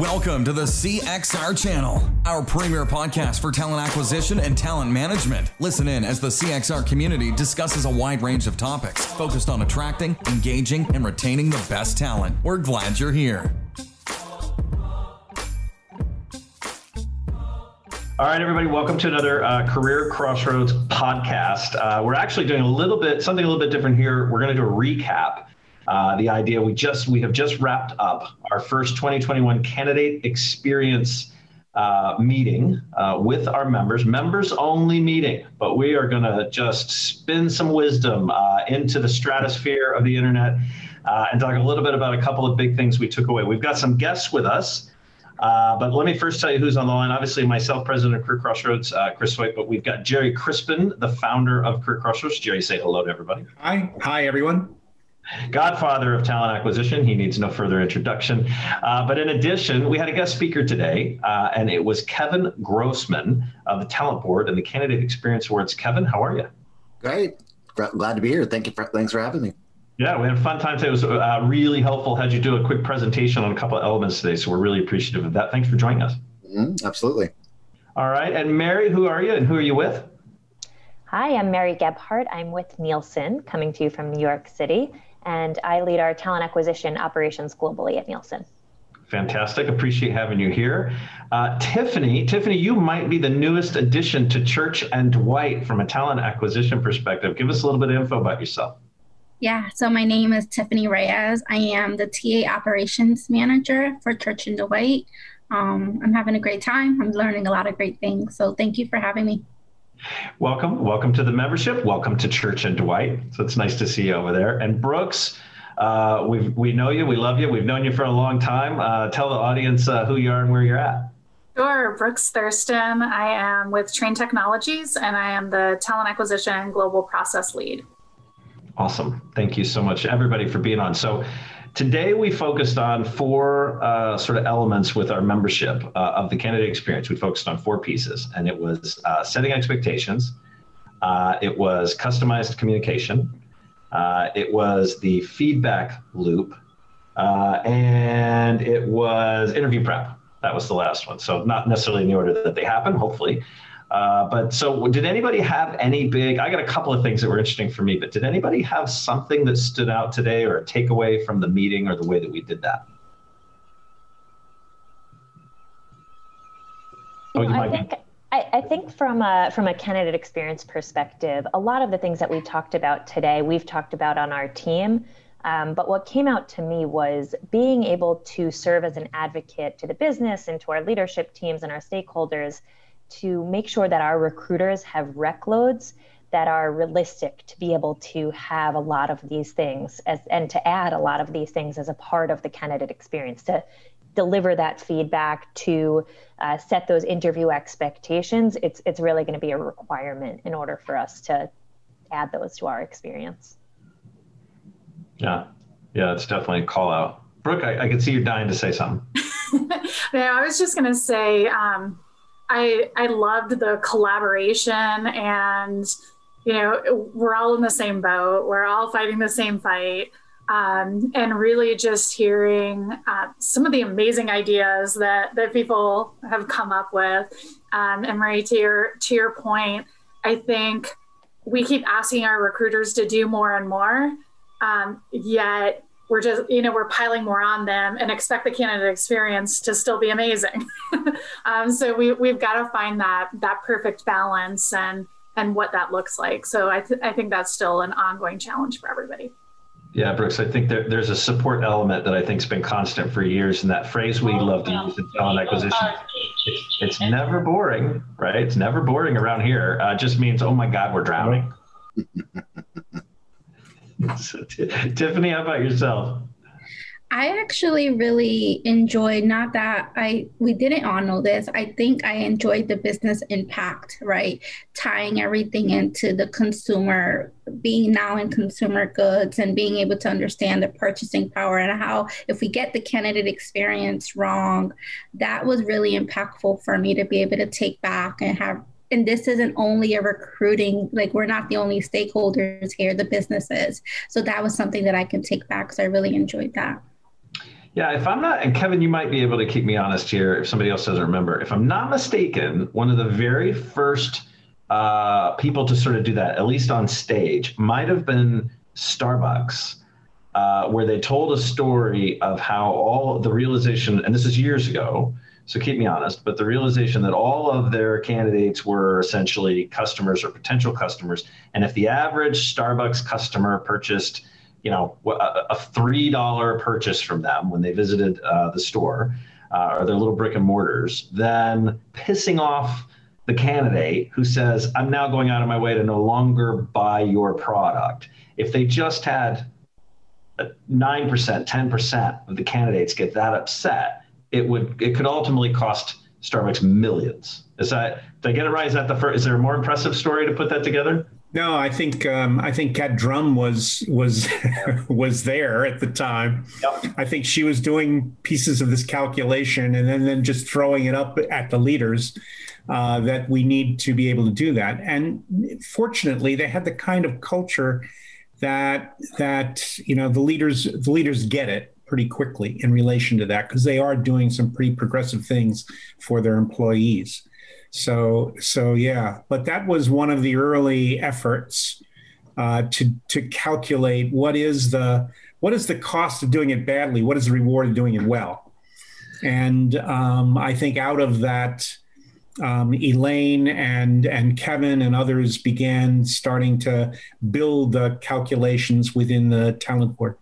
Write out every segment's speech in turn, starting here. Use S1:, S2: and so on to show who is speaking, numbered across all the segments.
S1: Welcome to the CXR channel, our premier podcast for talent acquisition and talent management. Listen in as the CXR community discusses a wide range of topics focused on attracting, engaging, and retaining the best talent. We're glad you're here.
S2: All right, everybody, welcome to another uh, Career Crossroads podcast. Uh, we're actually doing a little bit, something a little bit different here. We're going to do a recap uh, the idea we just we have just wrapped up our first 2021 candidate experience uh, meeting uh, with our members, members only meeting. But we are going to just spin some wisdom uh, into the stratosphere of the internet uh, and talk a little bit about a couple of big things we took away. We've got some guests with us. But let me first tell you who's on the line. Obviously, myself, president of Career Crossroads, Chris Hoyt, but we've got Gerry Crispin, the founder of Career Crossroads. Jerry, say hello to everybody.
S3: Hi. Hi, everyone
S2: godfather of talent acquisition. He needs no further introduction. Uh, but in addition, we had a guest speaker today, uh, and it was Kevin Grossman of the Talent Board and the Candidate Experience Awards. Kevin, how are you?
S4: Great. Glad to be here. Thank you. For, thanks for having me.
S2: Yeah, we had a fun time today. It was uh, really helpful. Had you do a quick presentation on a couple of elements today, so we're really appreciative of that. Thanks for joining us.
S4: Mm, absolutely.
S2: All right, and Mary, who are you, and who are you with?
S5: Hi, I'm Mary Gebhardt. I'm with Nielsen, coming to you from New York City and I lead our talent acquisition operations globally at Nielsen.
S2: Fantastic. Appreciate having you here. Uh, Tiffany, Tiffany, you might be the newest addition to Church and Dwight from a talent acquisition perspective. Give us a little bit of info about yourself.
S6: Yeah, so my name is Tiffany Reyes. I am the TA operations manager for Church and Dwight. Um, I'm having a great time. I'm learning a lot of great things. So thank you for having me.
S2: Welcome, welcome to the membership. Welcome to Church and Dwight. So it's nice to see you over there. And Brooks, uh, we we know you, we love you, we've known you for a long time. Uh, tell the audience uh, who you are and where you're at.
S7: Sure, Brooks Thurston. I am with Trane Technologies, and I am the talent acquisition global process lead.
S2: Awesome. Thank you so much, everybody, for being on. So, Today, we focused on four uh, sort of elements with our membership uh, of the candidate experience. We focused on four pieces, and it was uh, setting expectations, uh, it was customized communication, uh, it was the feedback loop, uh, and it was interview prep. That was the last one. So, not necessarily in the order that they happen, hopefully. Uh, but so, did anybody have any big? I got a couple of things that were interesting for me, but did anybody have something that stood out today or a takeaway from the meeting or the way that we did that?
S5: You oh, know, I think. I, I, think from a from a candidate experience perspective, a lot of the things that we talked about today, we've talked about on our team. Um, but what came out to me was being able to serve as an advocate to the business and to our leadership teams and our stakeholders to make sure that our recruiters have rec loads that are realistic to be able to have a lot of these things as, and to add a lot of these things as a part of the candidate experience to deliver that feedback to uh, set those interview expectations. It's it's really going to be a requirement in order for us to add those to our experience.
S2: Yeah. Yeah it's definitely a call out. Brooke i, I can see you're dying to say something.
S7: Yeah i was just going to say um, I I loved the collaboration and you know we're all in the same boat. We're all fighting the same fight. Um, and really just hearing uh, some of the amazing ideas that that people have come up with. Um, and Marie, to your to your point, I think we keep asking our recruiters to do more and more, um, yet we're just you know we're piling more on them and expect the candidate experience to still be amazing. Um, so we, we've got to find that that perfect balance and and what that looks like. So I, th- I think that's still an ongoing challenge for everybody.
S2: Yeah brooks i think there, there's a support element that i think's been constant for years and that phrase we love to use in talent acquisition it's, it's never boring right? It's never boring around here. Uh, just means oh my god we're drowning so, t- Tiffany, how about yourself?
S6: I actually really enjoyed not that I we didn't all know this. I think I enjoyed the business impact, right? Tying everything into the consumer, being now in consumer goods and being able to understand the purchasing power and how if we get the candidate experience wrong, that was really impactful for me to be able to take back and have and this isn't only a recruiting like we're not the only stakeholders here the businesses so that was something that i can take back because i really enjoyed that
S2: Yeah, if I'm not, and Kevin, you might be able to keep me honest here if somebody else doesn't remember. If I'm not mistaken, one of the very first uh, people to sort of do that, at least on stage, might have been Starbucks, uh, where they told a story of how all the realization, and this is years ago, so keep me honest, but the realization that all of their candidates were essentially customers or potential customers. And if the average Starbucks customer purchased you know a, three dollar purchase from them when they visited uh, the store uh, or their little brick and mortars, then pissing off the candidate who says, "I'm now going out of my way to no longer buy your product." If they just had nine percent, ten percent of the candidates get that upset, it would it could ultimately cost Starbucks millions. Is that did I get it right? Is that the first? Is there a more impressive story to put that together?
S3: No, I think um, I think Kat Drum was was was there at the time. Yep. I think she was doing pieces of this calculation and then, then just throwing it up at the leaders uh, that we need to be able to do that. And fortunately, they had the kind of culture that that you know the leaders the leaders get it pretty quickly in relation to that because they are doing some pretty progressive things for their employees. So so yeah, but that was one of the early efforts uh, to to calculate what is the what is the cost of doing it badly, what is the reward of doing it well, and um, I think out of that. Um, Elaine and and Kevin and others began starting to build the calculations within the talent board.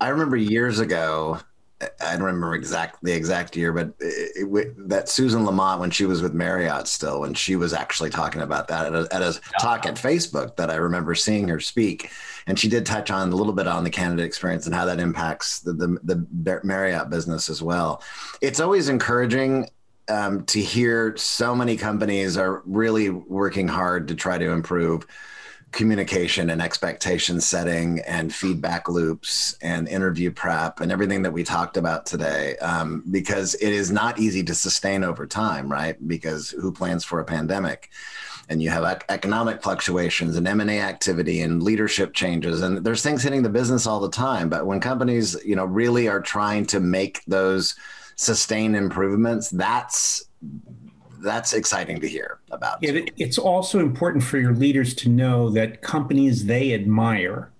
S4: I remember years ago I don't remember exact the exact year, but it, it, that Susan LaMotte when she was with Marriott still, when she was actually talking about that at a, at a talk at Facebook that I remember seeing her speak, and she did touch on a little bit on the candidate experience and how that impacts the the, the Marriott business as well. It's always encouraging um, to hear so many companies are really working hard to try to improve communication and expectation setting and feedback loops and interview prep and everything that we talked about today um, because it is not easy to sustain over time right? Because who plans for a pandemic? And you have ec- economic fluctuations and m&a activity and leadership changes. And there's things hitting the business all the time but when companies you know really are trying to make those sustained improvements that's that's exciting to hear about.
S3: It, it's also important for your leaders to know that companies they admire,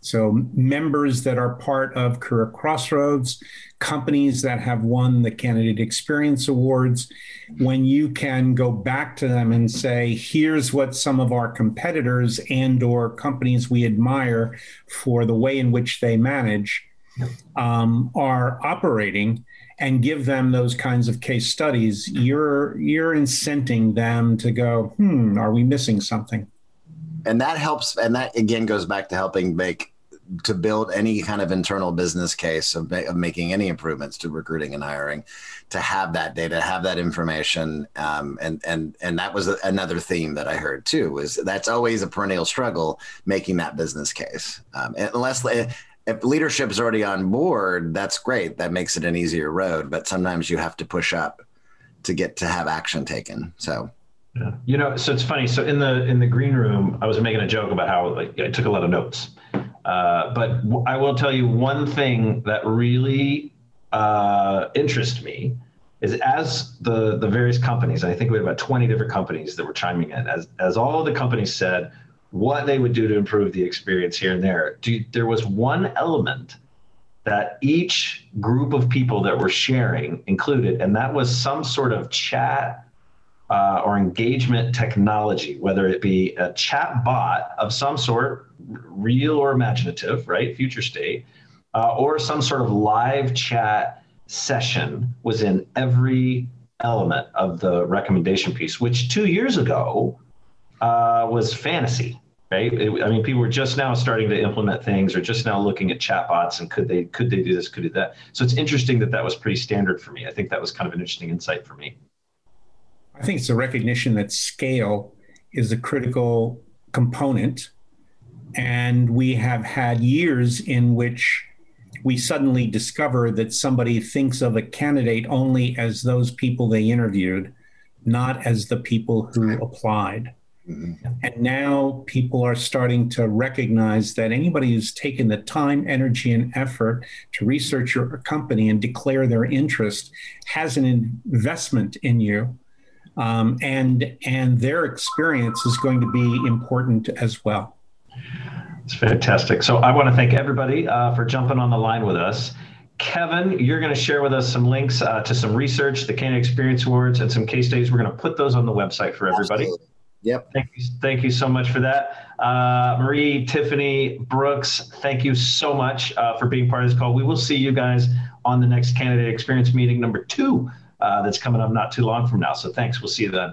S3: so members that are part of Career Crossroads, companies that have won the Candidate Experience Awards, when you can go back to them and say, here's what some of our competitors and or companies we admire for the way in which they manage um, are operating and give them those kinds of case studies, you're you're incenting them to go, hmm, are we missing something?
S4: And that helps. And that again goes back to helping make to build any kind of internal business case of, of making any improvements to recruiting and hiring, to have that data, have that information, um, and and and that was another theme that I heard too. Is that's always a perennial struggle making that business case, um, unless if leadership is already on board, that's great. That makes it an easier road. But sometimes you have to push up to get to have action taken. So.
S2: Yeah. You know, so it's funny. So in the in the green room, I was making a joke about how like I took a lot of notes, uh, but w- I will tell you one thing that really uh, interests me is as the the various companies. and I think we had about twenty different companies that were chiming in. As as all the companies said, what they would do to improve the experience here and there. Do, there was one element that each group of people that were sharing included, and that was some sort of chat uh, or engagement technology, whether it be a chat bot of some sort, real or imaginative, right, future state, uh, or some sort of live chat session was in every element of the recommendation piece, which two years ago uh, was fantasy right? It, I mean, people were just now starting to implement things, or just now looking at chatbots, and could they could they do this, could do that? So it's interesting that that was pretty standard for me. I think that was kind of an interesting insight for me.
S3: I think it's a recognition that scale is a critical component, and we have had years in which we suddenly discover that somebody thinks of a candidate only as those people they interviewed, not as the people who applied. Mm-hmm. And now people are starting to recognize that anybody who's taken the time, energy, and effort to research your company and declare their interest has an investment in you. Um, and and their experience is going to be important as well.
S2: It's fantastic. So I want to thank everybody uh, for jumping on the line with us. Kevin, you're going to share with us some links uh, to some research, the Candidate Experience Awards, and some case studies. We're going to put those on the website for everybody. Absolutely.
S4: Yep.
S2: Thank you. Thank you so much for that. Uh, Marie, Tiffany, Brooks, thank you so much uh, for being part of this call. We will see you guys on the next candidate experience meeting number two uh, that's coming up not too long from now. So thanks. We'll see you then.